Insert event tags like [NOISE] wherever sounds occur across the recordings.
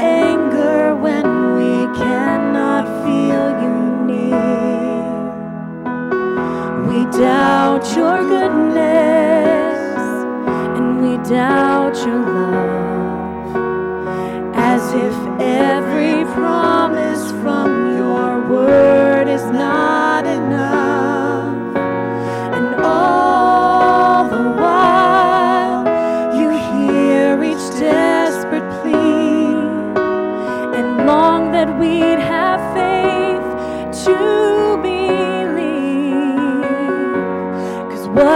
Anger when we cannot feel you near. We doubt your goodness and we doubt your love as if every promise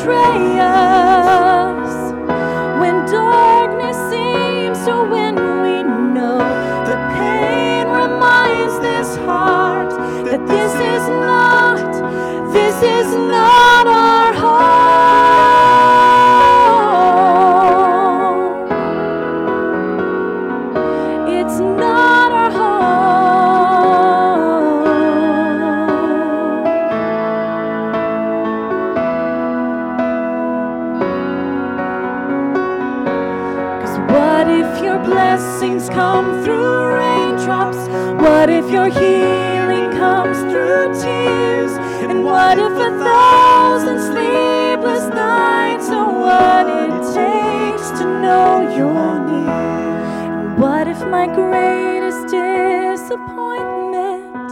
Betray us, when darkness seems to win, we know the pain reminds this heart that this is not, this is not our your healing comes through tears? And what if a thousand sleepless nights are what it takes to know you're near? And what if my greatest disappointment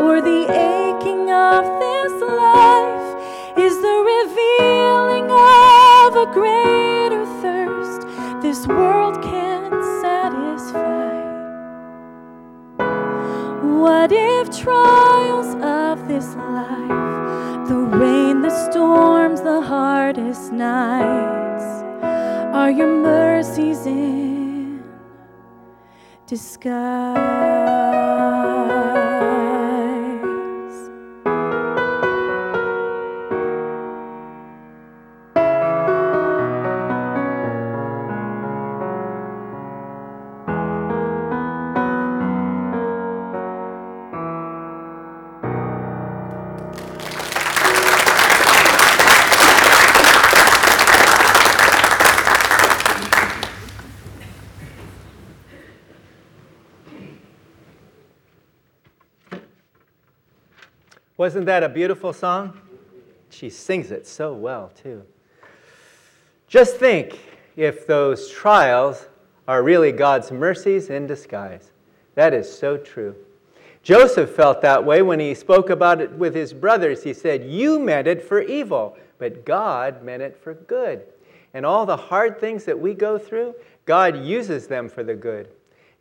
or the aching of this life is the revealing of a greater thirst this world What if trials of this life, the rain, the storms, the hardest nights, are your mercies in disguise? Wasn't that a beautiful song? She sings it so well, too. Just think if those trials are really God's mercies in disguise. That is so true. Joseph felt that way when he spoke about it with his brothers. He said, You meant it for evil, but God meant it for good. and all the hard things that we go through, God uses them for the good.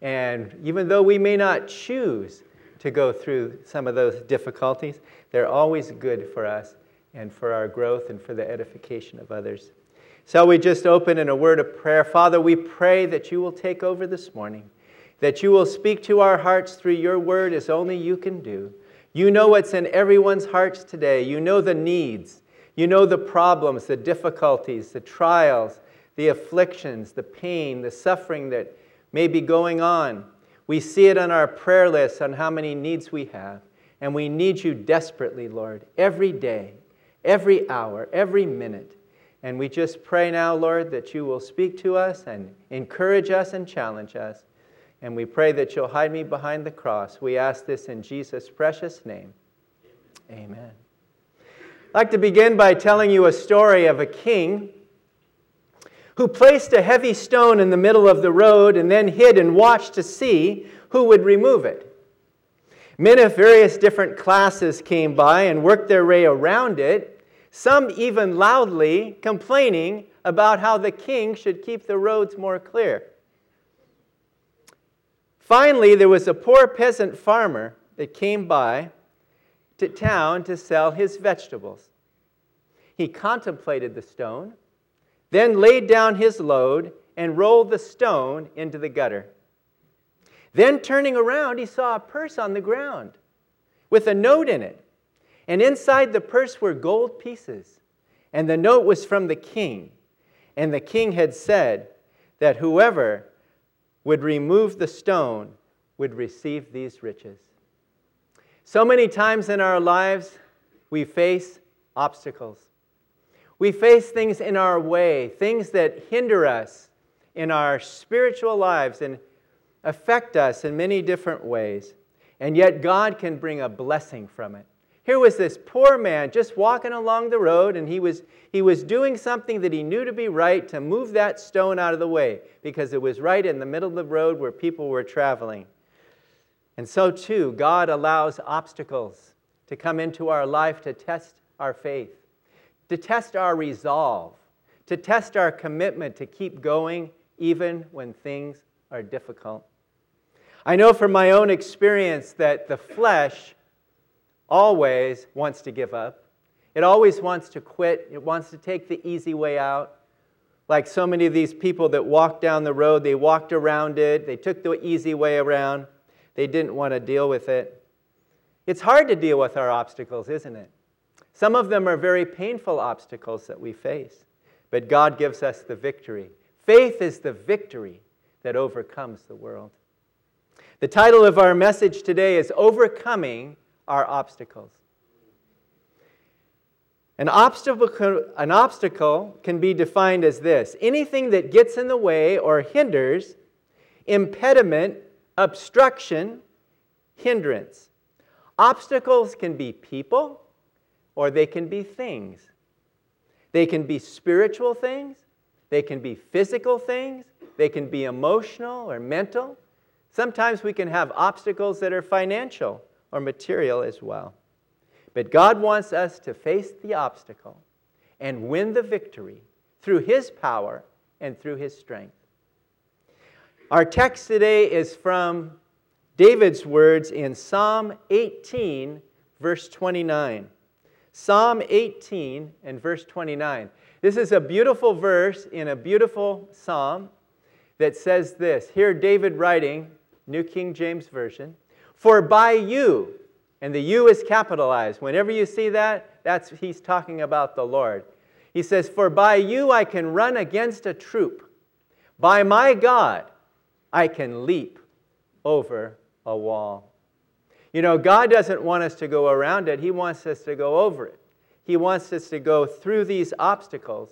And even though we may not choose to go through some of those difficulties, they're always good for us and for our growth and for the edification of others. So we just open in a word of prayer. Father, we pray that you will take over this morning, that you will speak to our hearts through your word as only you can do. You know what's in everyone's hearts today. You know the needs. You know the problems, the difficulties, the trials, the afflictions, the pain, the suffering that may be going on. We see it on our prayer list on how many needs we have. And we need you desperately, Lord, every day, every hour, every minute. And we just pray now, Lord, that you will speak to us and encourage us and challenge us. And we pray that you'll hide me behind the cross. We ask this in Jesus' precious name. Amen. I'd like to begin by telling you a story of a king who placed a heavy stone in the middle of the road and then hid and watched to see who would remove it. Men of various different classes came by and worked their way around it, some even loudly complaining about how the king should keep the roads more clear. Finally, there was a poor peasant farmer that came by to town to sell his vegetables. He contemplated the stone then laid down his load and rolled the stone into the gutter. Then, turning around, he saw a purse on the ground with a note in it. And inside the purse were gold pieces. And the note was from the king. And the king had said that whoever would remove the stone would receive these riches. So many times in our lives, we face obstacles. We face things in our way, things that hinder us in our spiritual lives and affect us in many different ways. And yet, God can bring a blessing from it. Here was this poor man just walking along the road, and he was, he was doing something that he knew to be right to move that stone out of the way because it was right in the middle of the road where people were traveling. And so, too, God allows obstacles to come into our life to test our faith to test our resolve, to test our commitment to keep going even when things are difficult. I know from my own experience that the flesh always wants to give up. It always wants to quit. It wants to take the easy way out. Like so many of these people that walked down the road, they walked around it, they took the easy way around, they didn't want to deal with it. It's hard to deal with our obstacles, isn't it? Some of them are very painful obstacles that we face, but God gives us the victory. Faith is the victory that overcomes the world. The title of our message today is Overcoming Our Obstacles. An obstacle, an obstacle can be defined as this anything that gets in the way or hinders, impediment, obstruction, hindrance. Obstacles can be people, or they can be things. They can be spiritual things, they can be physical things, they can be emotional or mental. Sometimes we can have obstacles that are financial or material as well. But God wants us to face the obstacle and win the victory through His power and through His strength. Our text today is from David's words in Psalm 18, verse 29. Psalm 18 and verse 29. This is a beautiful verse in a beautiful psalm that says this. Here, David writing, New King James Version, For by you, and the you is capitalized. Whenever you see that, that's he's talking about the Lord. He says, For by you I can run against a troop. By my God, I can leap over a wall. You know, God doesn't want us to go around it, He wants us to go over it. He wants us to go through these obstacles.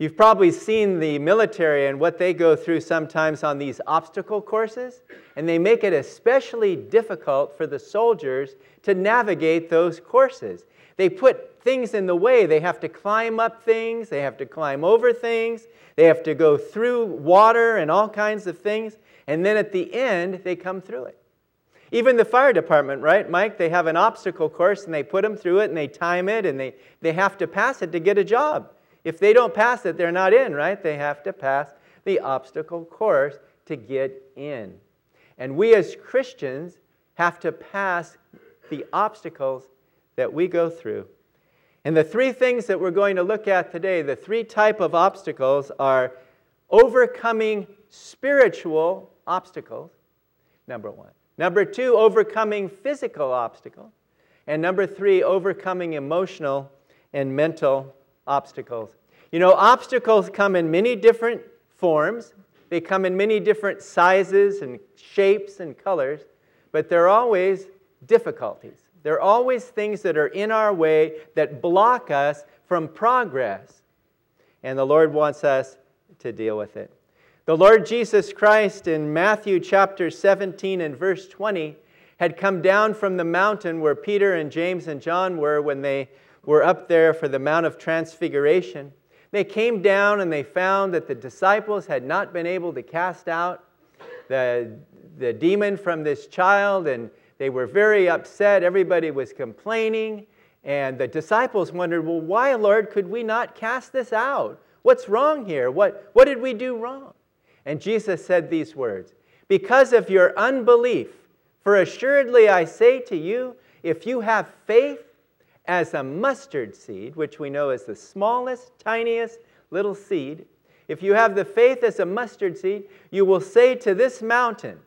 You've probably seen the military and what they go through sometimes on these obstacle courses, and they make it especially difficult for the soldiers to navigate those courses. They put things in the way. They have to climb up things, they have to climb over things, they have to go through water and all kinds of things, and then at the end, they come through it. Even the fire department, right, Mike? They have an obstacle course and they put them through it and they time it and they, they have to pass it to get a job. If they don't pass it, they're not in, right? They have to pass the obstacle course to get in. And we as Christians have to pass the obstacles that we go through. And the three things that we're going to look at today, the three type of obstacles are overcoming spiritual obstacles, number 1. Number 2, overcoming physical obstacles. And number 3, overcoming emotional and mental obstacles. You know, obstacles come in many different forms. They come in many different sizes and shapes and colors, but they're always difficulties. They're always things that are in our way that block us from progress. And the Lord wants us to deal with it. The Lord Jesus Christ in Matthew chapter 17 and verse 20 had come down from the mountain where Peter and James and John were when they were up there for the Mount of Transfiguration. They came down and they found that the disciples had not been able to cast out the, the demon from this child, and they were very upset. Everybody was complaining. And the disciples wondered, Well, why, Lord, could we not cast this out? What's wrong here? What, what did we do wrong? And Jesus said these words Because of your unbelief, for assuredly I say to you, if you have faith as a mustard seed, which we know is the smallest, tiniest little seed, if you have the faith as a mustard seed, you will say to this mountain,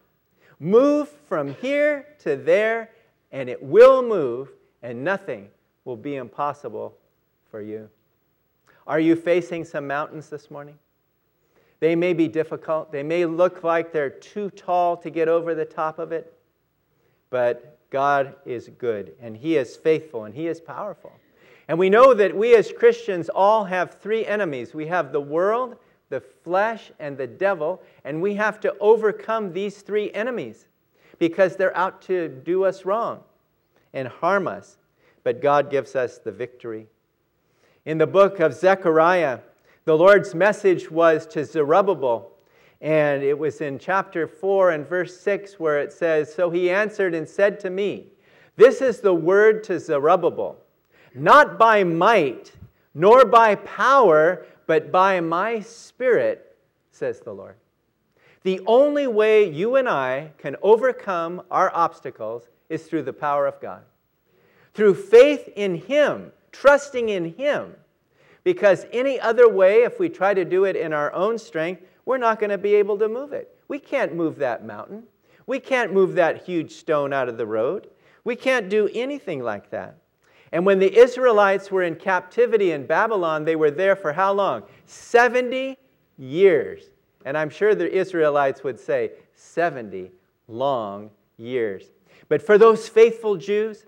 Move from here to there, and it will move, and nothing will be impossible for you. Are you facing some mountains this morning? They may be difficult. They may look like they're too tall to get over the top of it. But God is good, and He is faithful, and He is powerful. And we know that we as Christians all have three enemies we have the world, the flesh, and the devil, and we have to overcome these three enemies because they're out to do us wrong and harm us. But God gives us the victory. In the book of Zechariah, the Lord's message was to Zerubbabel, and it was in chapter 4 and verse 6 where it says, So he answered and said to me, This is the word to Zerubbabel, not by might, nor by power, but by my spirit, says the Lord. The only way you and I can overcome our obstacles is through the power of God. Through faith in Him, trusting in Him because any other way, if we try to do it in our own strength, we're not going to be able to move it. We can't move that mountain. We can't move that huge stone out of the road. We can't do anything like that. And when the Israelites were in captivity in Babylon, they were there for how long? 70 years. And I'm sure the Israelites would say 70 long years. But for those faithful Jews,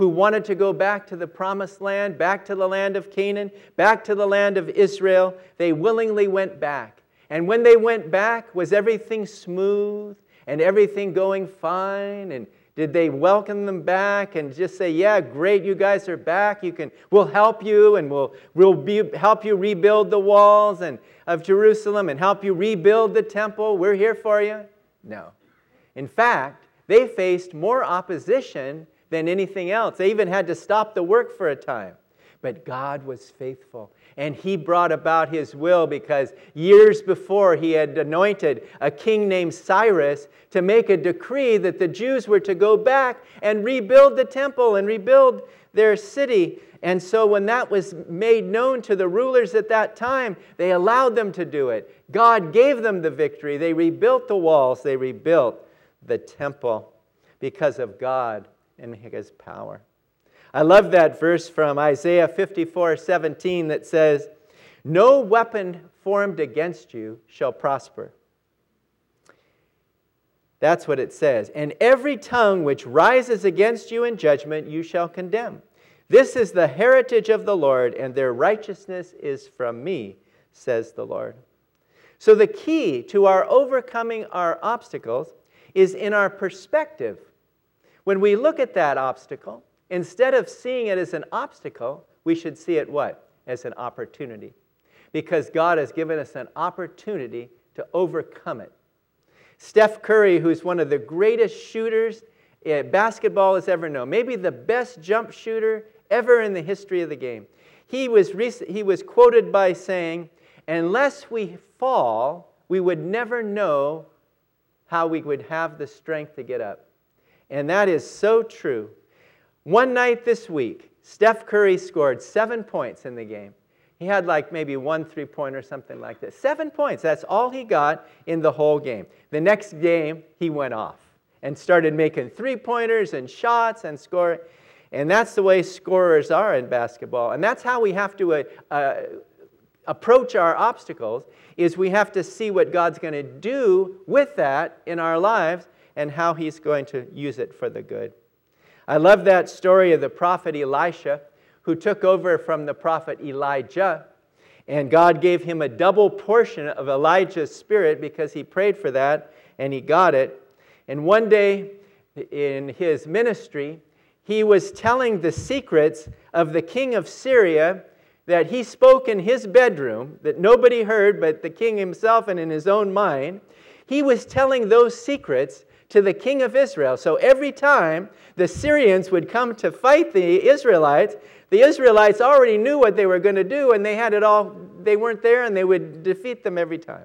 who wanted to go back to the promised land, back to the land of Canaan, back to the land of Israel, they willingly went back. And when they went back, was everything smooth and everything going fine? And did they welcome them back and just say, "Yeah, great, you guys are back. You can, we'll help you, and we'll, we'll be, help you rebuild the walls and of Jerusalem and help you rebuild the temple. We're here for you." No. In fact, they faced more opposition than anything else. They even had to stop the work for a time. But God was faithful. And he brought about his will because years before he had anointed a king named Cyrus to make a decree that the Jews were to go back and rebuild the temple and rebuild their city. And so when that was made known to the rulers at that time, they allowed them to do it. God gave them the victory. They rebuilt the walls, they rebuilt the temple because of God in his power. I love that verse from Isaiah 54 17 that says, No weapon formed against you shall prosper. That's what it says. And every tongue which rises against you in judgment you shall condemn. This is the heritage of the Lord, and their righteousness is from me, says the Lord. So, the key to our overcoming our obstacles is in our perspective when we look at that obstacle, instead of seeing it as an obstacle, we should see it what? As an opportunity. Because God has given us an opportunity to overcome it. Steph Curry, who's one of the greatest shooters basketball has ever known, maybe the best jump shooter ever in the history of the game, he was, rec- he was quoted by saying, Unless we fall, we would never know how we would have the strength to get up. And that is so true. One night this week, Steph Curry scored seven points in the game. He had like maybe one three pointer or something like that. Seven points, that's all he got in the whole game. The next game, he went off and started making three pointers and shots and scoring. And that's the way scorers are in basketball. And that's how we have to uh, uh, approach our obstacles is we have to see what God's going to do with that in our lives and how he's going to use it for the good. I love that story of the prophet Elisha who took over from the prophet Elijah. And God gave him a double portion of Elijah's spirit because he prayed for that and he got it. And one day in his ministry, he was telling the secrets of the king of Syria that he spoke in his bedroom that nobody heard but the king himself and in his own mind. He was telling those secrets to the king of Israel. So every time the Syrians would come to fight the Israelites, the Israelites already knew what they were going to do and they had it all, they weren't there and they would defeat them every time.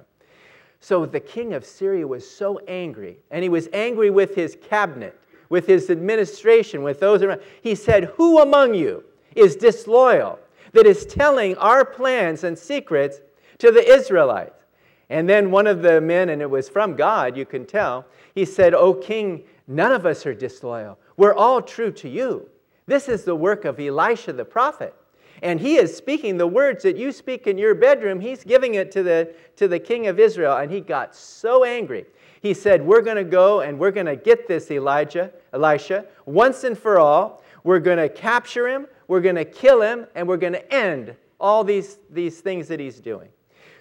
So the king of Syria was so angry, and he was angry with his cabinet, with his administration, with those around. He said, Who among you is disloyal that is telling our plans and secrets to the Israelites? And then one of the men, and it was from God, you can tell, he said, O king, none of us are disloyal. We're all true to you. This is the work of Elisha the prophet. And he is speaking the words that you speak in your bedroom. He's giving it to the, to the king of Israel. And he got so angry. He said, We're going to go and we're going to get this Elijah, Elisha once and for all. We're going to capture him, we're going to kill him, and we're going to end all these, these things that he's doing.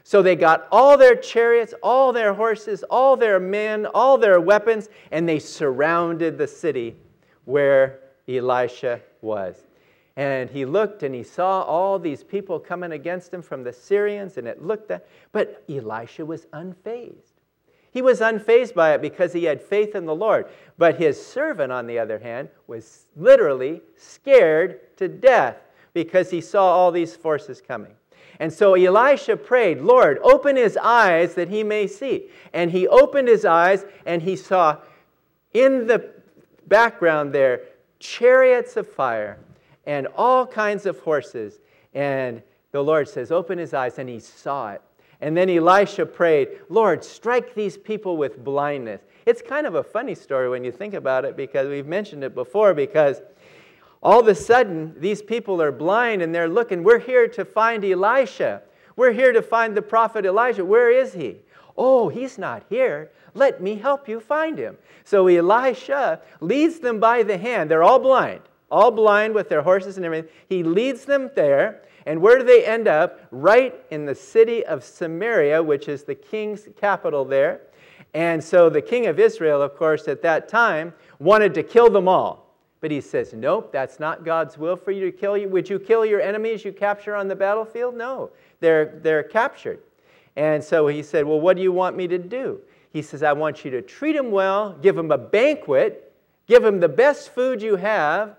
So they got all their chariots, all their horses, all their men, all their weapons, and they surrounded the city where Elisha was. And he looked and he saw all these people coming against him from the Syrians, and it looked that, but Elisha was unfazed. He was unfazed by it because he had faith in the Lord. But his servant, on the other hand, was literally scared to death because he saw all these forces coming. And so Elisha prayed, Lord, open his eyes that he may see. And he opened his eyes and he saw in the background there chariots of fire and all kinds of horses. And the Lord says, Open his eyes, and he saw it. And then Elisha prayed, Lord, strike these people with blindness. It's kind of a funny story when you think about it because we've mentioned it before because all of a sudden these people are blind and they're looking. We're here to find Elisha. We're here to find the prophet Elijah. Where is he? Oh, he's not here. Let me help you find him. So Elisha leads them by the hand. They're all blind all blind with their horses and everything. He leads them there. And where do they end up? Right in the city of Samaria, which is the king's capital there. And so the king of Israel, of course, at that time wanted to kill them all. But he says, Nope, that's not God's will for you to kill you. Would you kill your enemies you capture on the battlefield? No, they're, they're captured. And so he said, Well, what do you want me to do? He says, I want you to treat them well, give them a banquet, give them the best food you have,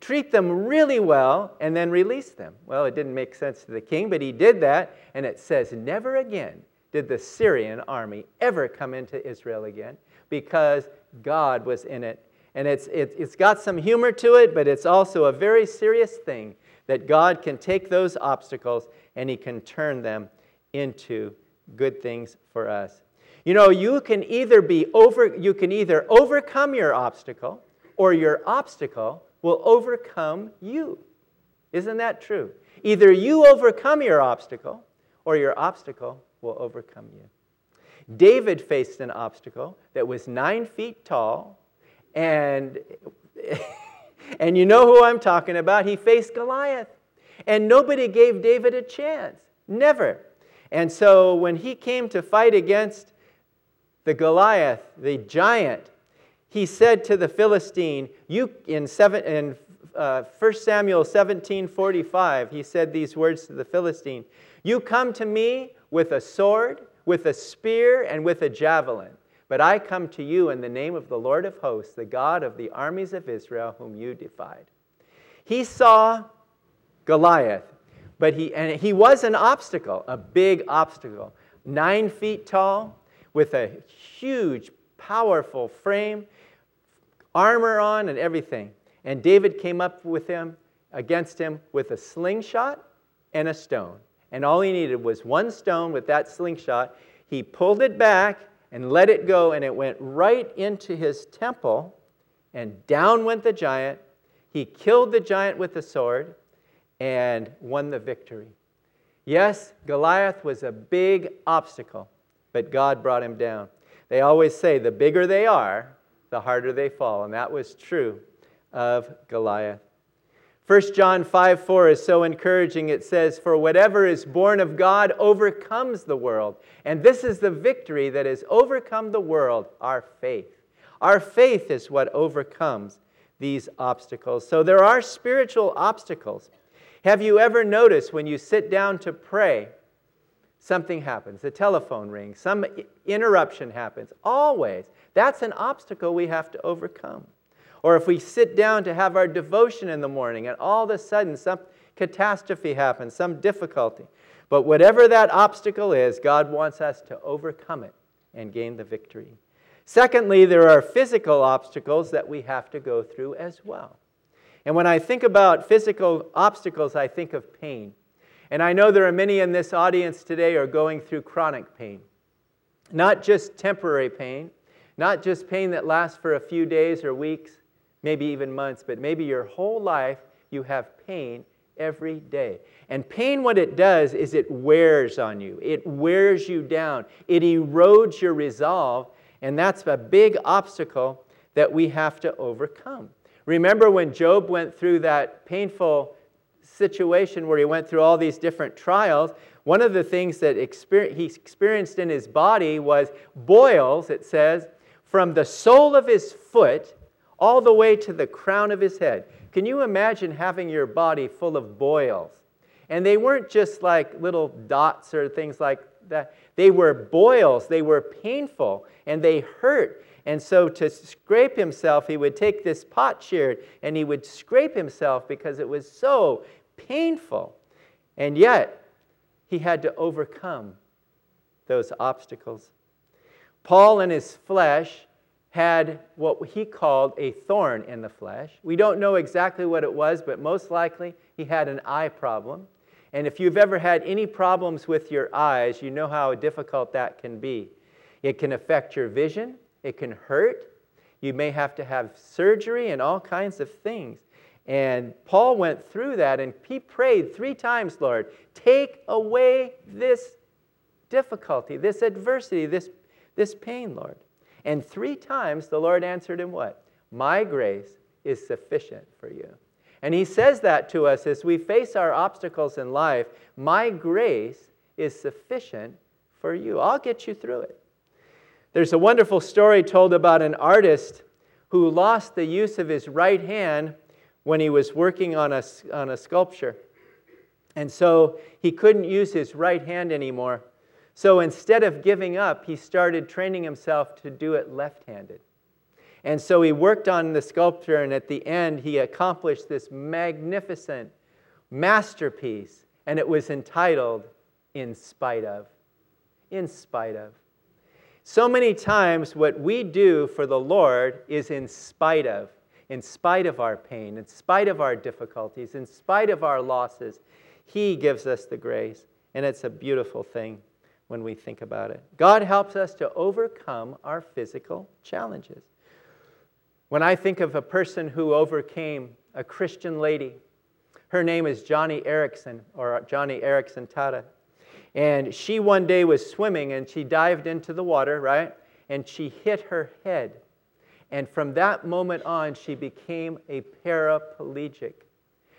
treat them really well, and then release them. Well, it didn't make sense to the king, but he did that, and it says, Never again did the Syrian army ever come into Israel again because God was in it. And it's, it, it's got some humor to it, but it's also a very serious thing that God can take those obstacles and he can turn them into good things for us. You know, you can either be over you can either overcome your obstacle or your obstacle will overcome you. Isn't that true? Either you overcome your obstacle or your obstacle will overcome you. David faced an obstacle that was nine feet tall, and, [LAUGHS] and you know who I'm talking about. He faced Goliath, and nobody gave David a chance. Never. And so when he came to fight against the Goliath, the giant, he said to the Philistine, you, in, seven, in uh, 1 Samuel 17 45, he said these words to the Philistine You come to me with a sword, with a spear, and with a javelin. But I come to you in the name of the Lord of hosts, the God of the armies of Israel, whom you defied. He saw Goliath, But he, and he was an obstacle, a big obstacle. Nine feet tall, with a huge, powerful frame, armor on, and everything. And David came up with him, against him, with a slingshot and a stone. And all he needed was one stone with that slingshot. He pulled it back and let it go, and it went right into his temple, and down went the giant. He killed the giant with the sword and won the victory. Yes, Goliath was a big obstacle, but God brought him down. They always say the bigger they are, the harder they fall, and that was true of Goliath. 1 John 5 4 is so encouraging. It says, For whatever is born of God overcomes the world. And this is the victory that has overcome the world, our faith. Our faith is what overcomes these obstacles. So there are spiritual obstacles. Have you ever noticed when you sit down to pray, something happens? The telephone rings, some interruption happens. Always. That's an obstacle we have to overcome. Or if we sit down to have our devotion in the morning and all of a sudden some catastrophe happens, some difficulty. But whatever that obstacle is, God wants us to overcome it and gain the victory. Secondly, there are physical obstacles that we have to go through as well. And when I think about physical obstacles, I think of pain. And I know there are many in this audience today are going through chronic pain. Not just temporary pain, not just pain that lasts for a few days or weeks, maybe even months, but maybe your whole life you have pain every day. And pain, what it does is it wears on you, it wears you down, it erodes your resolve, and that's a big obstacle that we have to overcome. Remember when Job went through that painful situation where he went through all these different trials? One of the things that he experienced in his body was boils, it says, from the sole of his foot all the way to the crown of his head. Can you imagine having your body full of boils? And they weren't just like little dots or things like that. They were boils, they were painful, and they hurt. And so to scrape himself, he would take this pot potsherd and he would scrape himself because it was so painful. And yet, he had to overcome those obstacles. Paul in his flesh had what he called a thorn in the flesh. We don't know exactly what it was, but most likely he had an eye problem. And if you've ever had any problems with your eyes, you know how difficult that can be. It can affect your vision, it can hurt. You may have to have surgery and all kinds of things. And Paul went through that and he prayed three times, Lord, take away this difficulty, this adversity, this, this pain, Lord. And three times the Lord answered him what? My grace is sufficient for you. And he says that to us as we face our obstacles in life. My grace is sufficient for you. I'll get you through it. There's a wonderful story told about an artist who lost the use of his right hand when he was working on a, on a sculpture. And so he couldn't use his right hand anymore. So instead of giving up, he started training himself to do it left handed. And so he worked on the sculpture, and at the end, he accomplished this magnificent masterpiece, and it was entitled In Spite of. In Spite of. So many times, what we do for the Lord is in spite of, in spite of our pain, in spite of our difficulties, in spite of our losses. He gives us the grace, and it's a beautiful thing when we think about it. God helps us to overcome our physical challenges. When I think of a person who overcame a Christian lady, her name is Joni Eareckson, or Joni Eareckson Tada. And she one day was swimming and she dived into the water, right? And she hit her head. And from that moment on, she became a paraplegic.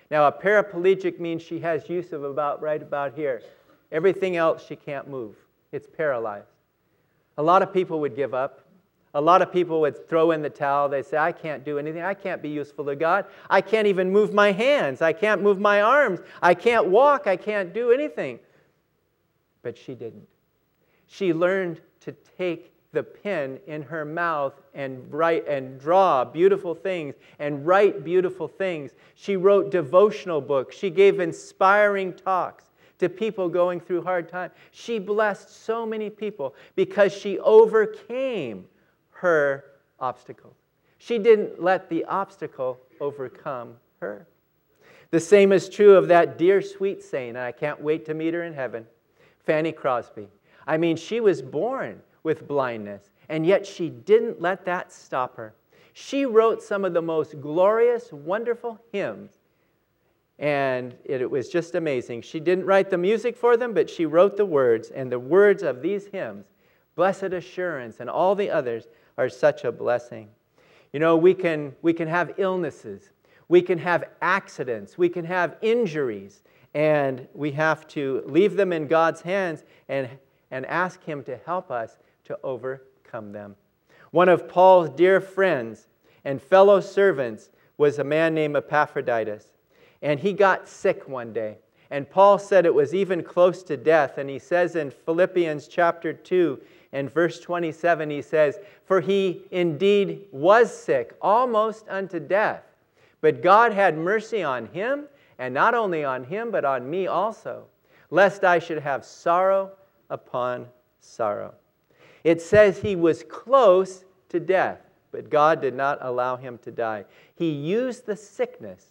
Now, a paraplegic means she has use of about right about here. Everything else she can't move. It's paralyzed. A lot of people would give up. A lot of people would throw in the towel. They say, I can't do anything. I can't be useful to God. I can't even move my hands. I can't move my arms. I can't walk. I can't do anything. But she didn't. She learned to take the pen in her mouth and write and draw beautiful things and write beautiful things. She wrote devotional books. She gave inspiring talks to people going through hard times. She blessed so many people because she overcame her obstacles. She didn't let the obstacle overcome her. The same is true of that dear sweet saint, and I can't wait to meet her in heaven, Fanny Crosby. I mean, she was born with blindness, and yet she didn't let that stop her. She wrote some of the most glorious, wonderful hymns, and it, was just amazing. She didn't write the music for them, but she wrote the words, and the words of these hymns, Blessed Assurance, and all the others, are such a blessing. You know, we can, we can have illnesses, we can have accidents, we can have injuries, and we have to leave them in God's hands and, and ask Him to help us to overcome them. One of Paul's dear friends and fellow servants was a man named Epaphroditus. And he got sick one day. And Paul said it was even close to death. And he says in Philippians chapter 2 and verse 27, he says, For he indeed was sick, almost unto death. But God had mercy on him, and not only on him, but on me also, lest I should have sorrow upon sorrow. It says he was close to death, but God did not allow him to die. He used the sickness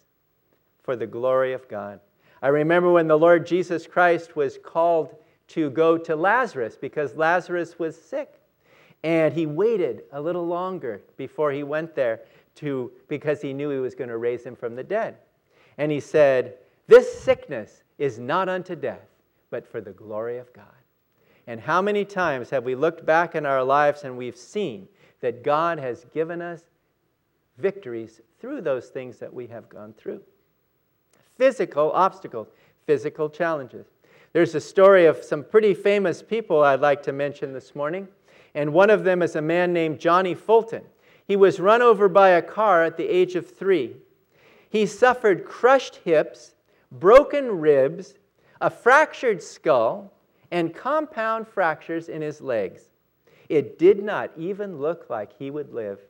for the glory of God. I remember when the Lord Jesus Christ was called to go to Lazarus because Lazarus was sick. And he waited a little longer before he went there to, because he knew he was going to raise him from the dead. And he said, This sickness is not unto death, but for the glory of God. And how many times have we looked back in our lives and we've seen that God has given us victories through those things that we have gone through? Physical obstacles, physical challenges. There's a story of some pretty famous people I'd like to mention this morning, and one of them is a man named Johnny Fulton. He was run over by a car at the age of three. He suffered crushed hips, broken ribs, a fractured skull, and compound fractures in his legs. It did not even look like he would live.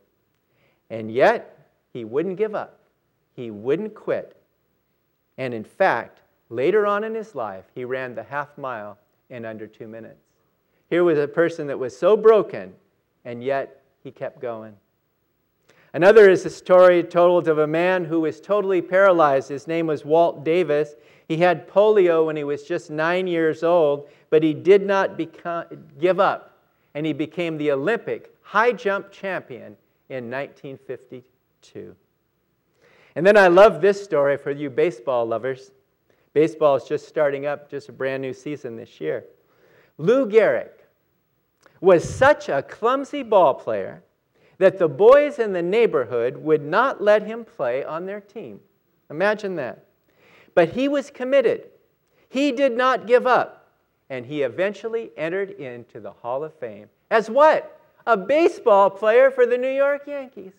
And yet, he wouldn't give up. He wouldn't quit. And in fact, later on in his life, he ran the half mile in under two minutes. Here was a person that was so broken, and yet he kept going. Another is a story told of a man who was totally paralyzed. His name was Walt Davis. He had polio when he was just nine years old, but he did not become, give up, and he became the Olympic high jump champion in 1952. And then I love this story for you baseball lovers. Baseball is just starting up, just a brand new season this year. Lou Gehrig was such a clumsy ball player that the boys in the neighborhood would not let him play on their team. Imagine that. But he was committed. He did not give up. And he eventually entered into the Hall of Fame as what? A baseball player for the New York Yankees.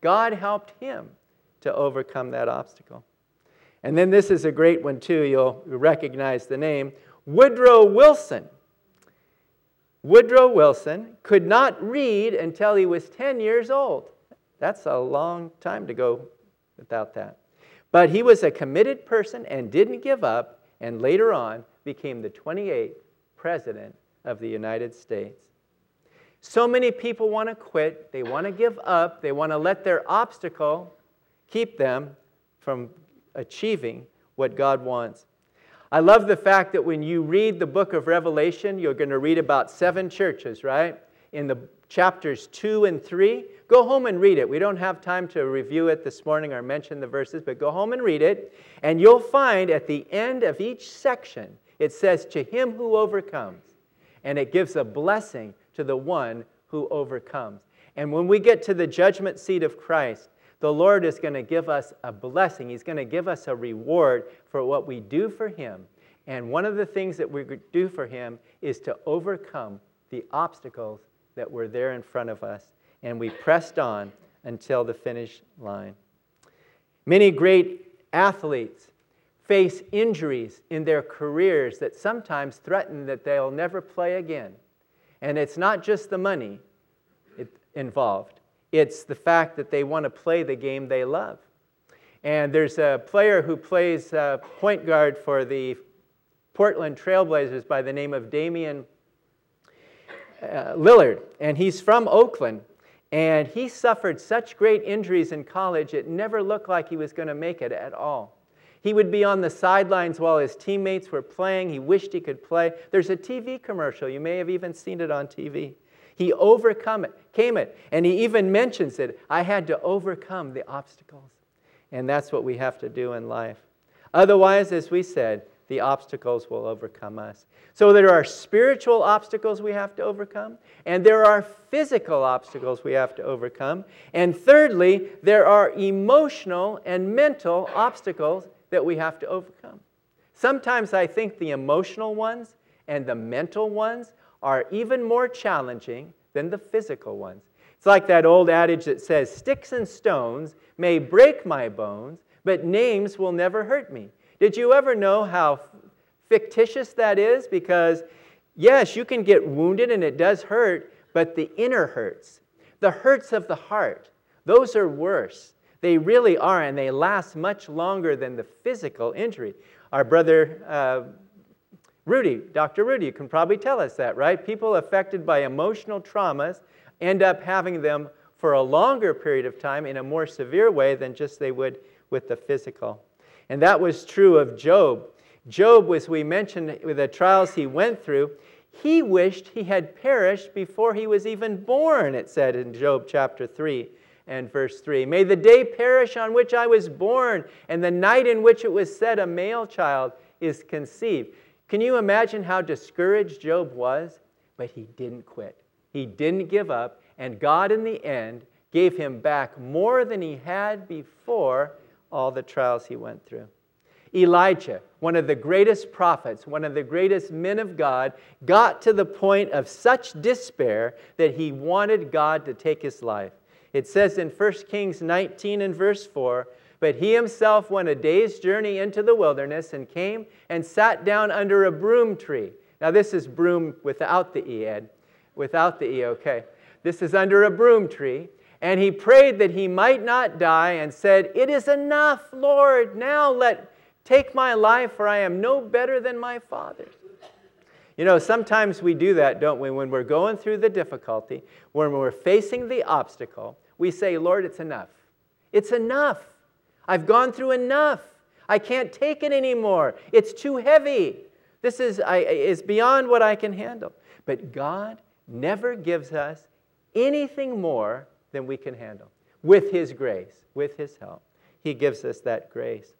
God helped him to overcome that obstacle. And then this is a great one, too. You'll recognize the name Woodrow Wilson Woodrow Wilson could not read until he was 10 years old. That's a long time to go without that. But he was a committed person and didn't give up, and later on became the 28th President of the United States. So many people want to quit, they want to give up, they want to let their obstacle keep them from achieving what God wants. I love the fact that when you read the book of Revelation, you're going to read about seven churches, right? In the chapters 2 and 3. Go home and read it. We don't have time to review it this morning or mention the verses, but go home and read it. And you'll find at the end of each section, it says, To him who overcomes. And it gives a blessing to the one who overcomes. And when we get to the judgment seat of Christ, the Lord is going to give us a blessing. He's going to give us a reward for what we do for Him. And one of the things that we do for Him is to overcome the obstacles that were there in front of us. And we pressed on until the finish line. Many great athletes face injuries in their careers that sometimes threaten that they'll never play again. And it's not just the money involved, it's the fact that they want to play the game they love. And there's a player who plays uh, point guard for the Portland Trailblazers by the name of Damian uh, Lillard, and he's from Oakland. And he suffered such great injuries in college, it never looked like he was going to make it at all. He would be on the sidelines while his teammates were playing. He wished he could play. There's a TV commercial. You may have even seen it on TV. He overcome it, came it, and he even mentions it. I had to overcome the obstacles. And that's what we have to do in life. Otherwise, as we said, the obstacles will overcome us. So there are spiritual obstacles we have to overcome, and there are physical obstacles we have to overcome. And thirdly, there are emotional and mental obstacles that we have to overcome. Sometimes I think the emotional ones and the mental ones are even more challenging than the physical ones. It's like that old adage that says, Sticks and stones may break my bones, but names will never hurt me. Did you ever know how fictitious that is? Because, yes, you can get wounded and it does hurt, but the inner hurts, the hurts of the heart, those are worse. They really are, and they last much longer than the physical injury. Our brother uh, Rudy, Dr. Rudy, you can probably tell us that, right? People affected by emotional traumas end up having them for a longer period of time in a more severe way than just they would with the physical. And that was true of Job. Job, as we mentioned, with the trials he went through, he wished he had perished before he was even born, it said in Job chapter 3 and verse 3. May the day perish on which I was born, and the night in which it was said a male child is conceived. Can you imagine how discouraged Job was? But he didn't quit. He didn't give up, and God, in the end, gave him back more than he had before all the trials he went through. Elijah, one of the greatest prophets, one of the greatest men of God, got to the point of such despair that he wanted God to take his life. It says in 1 Kings 19 and verse 4 But he himself went a day's journey into the wilderness and came and sat down under a broom tree. Now, this is broom without the E, Ed. Without the E, okay. This is under a broom tree. And he prayed that he might not die and said, It is enough, Lord. Now let take my life, for I am no better than my father. You know, sometimes we do that, don't we? When we're going through the difficulty, when we're facing the obstacle, we say, Lord, it's enough. It's enough. I've gone through enough. I can't take it anymore. It's too heavy. This is, I, is beyond what I can handle. But God never gives us anything more than we can handle. With His grace, with His help, He gives us that grace.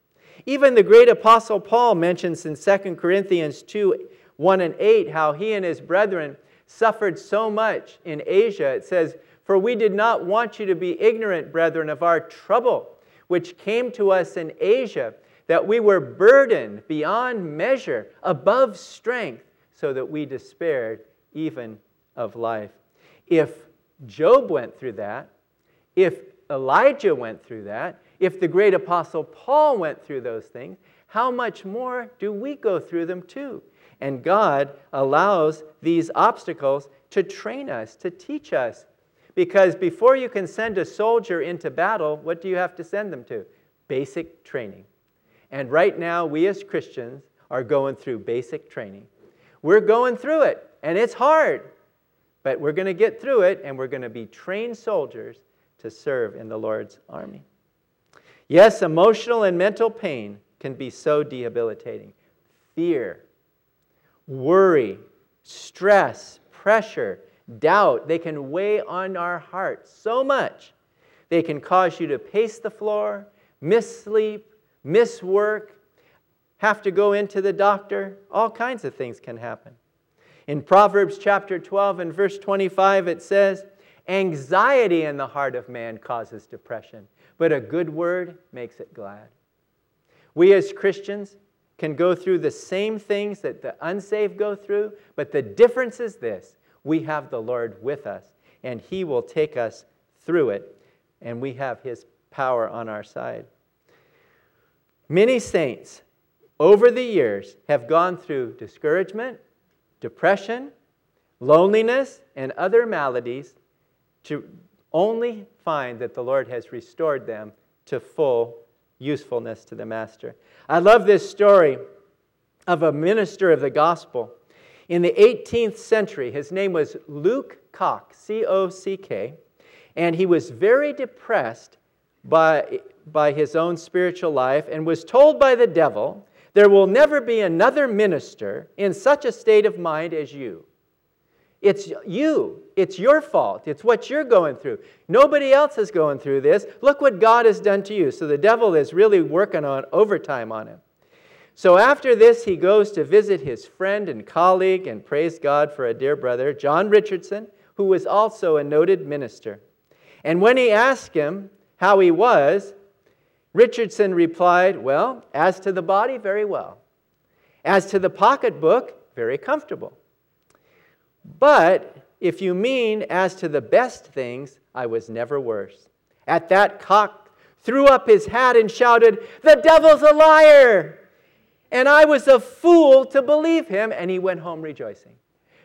Even the great apostle Paul mentions in 2 Corinthians 2 1 and 8 how he and his brethren suffered so much in Asia. It says, For we did not want you to be ignorant, brethren, of our trouble, which came to us in Asia, that we were burdened beyond measure, above strength, so that we despaired even of life. If Job went through that, if Elijah went through that, if the great apostle Paul went through those things, how much more do we go through them too? And God allows these obstacles to train us, to teach us. Because before you can send a soldier into battle, what do you have to send them to? Basic training. And right now, we as Christians are going through basic training. We're going through it, and it's hard. But we're going to get through it, and we're going to be trained soldiers to serve in the Lord's army. Yes, emotional and mental pain can be so debilitating. Fear, worry, stress, pressure, doubt, they can weigh on our hearts so much. They can cause you to pace the floor, miss sleep, miss work, have to go into the doctor. All kinds of things can happen. In Proverbs chapter 12 and verse 25, it says, Anxiety in the heart of man causes depression, but a good word makes it glad. We as Christians can go through the same things that the unsaved go through, but the difference is this we have the Lord with us, and He will take us through it, and we have His power on our side. Many saints over the years have gone through discouragement, depression, loneliness, and other maladies to only find that the Lord has restored them to full usefulness to the Master. I love this story of a minister of the gospel. In the 18th century, his name was Luke Cock, C O C K, and he was very depressed by, by his own spiritual life and was told by the devil, There will never be another minister in such a state of mind as you. It's you. It's your fault. It's what you're going through. Nobody else is going through this. Look what God has done to you. So the devil is really working on overtime on him. So after this, he goes to visit his friend and colleague and praise God for a dear brother, John Richardson, who was also a noted minister. And when he asked him how he was, Richardson replied, Well, as to the body, very well. As to the pocketbook, very comfortable. But if you mean as to the best things, I was never worse. At that, Cock threw up his hat and shouted, The devil's a liar! And I was a fool to believe him, and he went home rejoicing.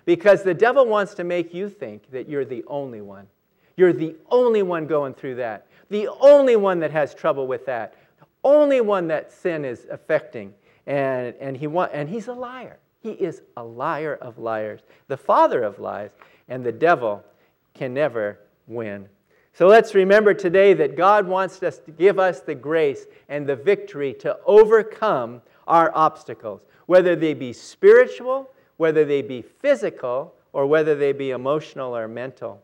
Because the devil wants to make you think that you're the only one. You're the only one going through that, the only one that has trouble with that, the only one that sin is affecting. And, and, he want, and he's a liar. He is a liar of liars, the father of lies, and the devil can never win. So let's remember today that God wants us to give us the grace and the victory to overcome our obstacles, whether they be spiritual, whether they be physical, or whether they be emotional or mental.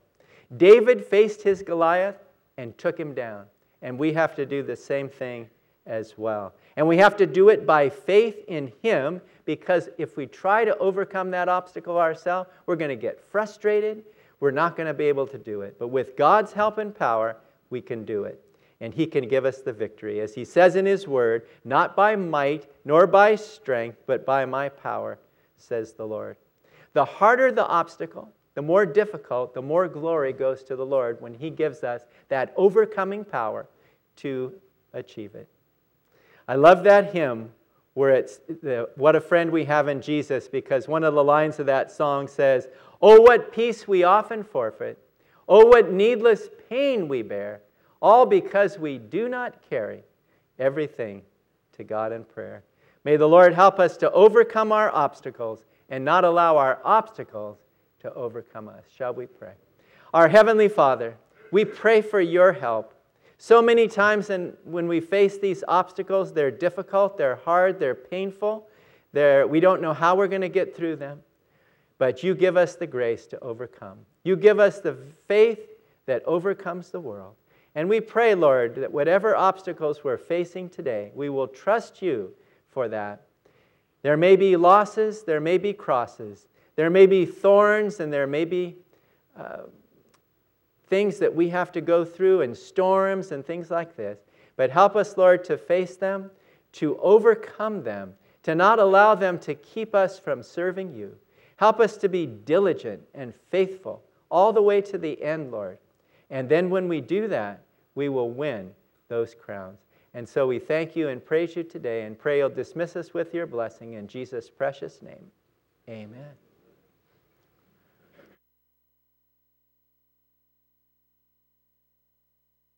David faced his Goliath and took him down, and we have to do the same thing as well. And we have to do it by faith in him because if we try to overcome that obstacle ourselves, we're going to get frustrated. We're not going to be able to do it. But with God's help and power, we can do it. And He can give us the victory. As He says in His word, not by might nor by strength, but by my power, says the Lord. The harder the obstacle, the more difficult, the more glory goes to the Lord when He gives us that overcoming power to achieve it. I love that hymn where it's the, what a friend we have in Jesus, because one of the lines of that song says, Oh, what peace we often forfeit. Oh, what needless pain we bear, all because we do not carry everything to God in prayer. May the Lord help us to overcome our obstacles and not allow our obstacles to overcome us. Shall we pray? Our Heavenly Father, we pray for your help so many times in, when we face these obstacles, they're difficult, they're hard, they're painful, they're, we don't know how we're going to get through them. But you give us the grace to overcome. You give us the faith that overcomes the world. And we pray, Lord, that whatever obstacles we're facing today, we will trust you for that. There may be losses, there may be crosses, there may be thorns, and there may be uh, things that we have to go through and storms and things like this. But help us, Lord, to face them, to overcome them, to not allow them to keep us from serving you. Help us to be diligent and faithful all the way to the end, Lord. And then when we do that, we will win those crowns. And so we thank you and praise you today and pray you'll dismiss us with your blessing in Jesus' precious name. Amen.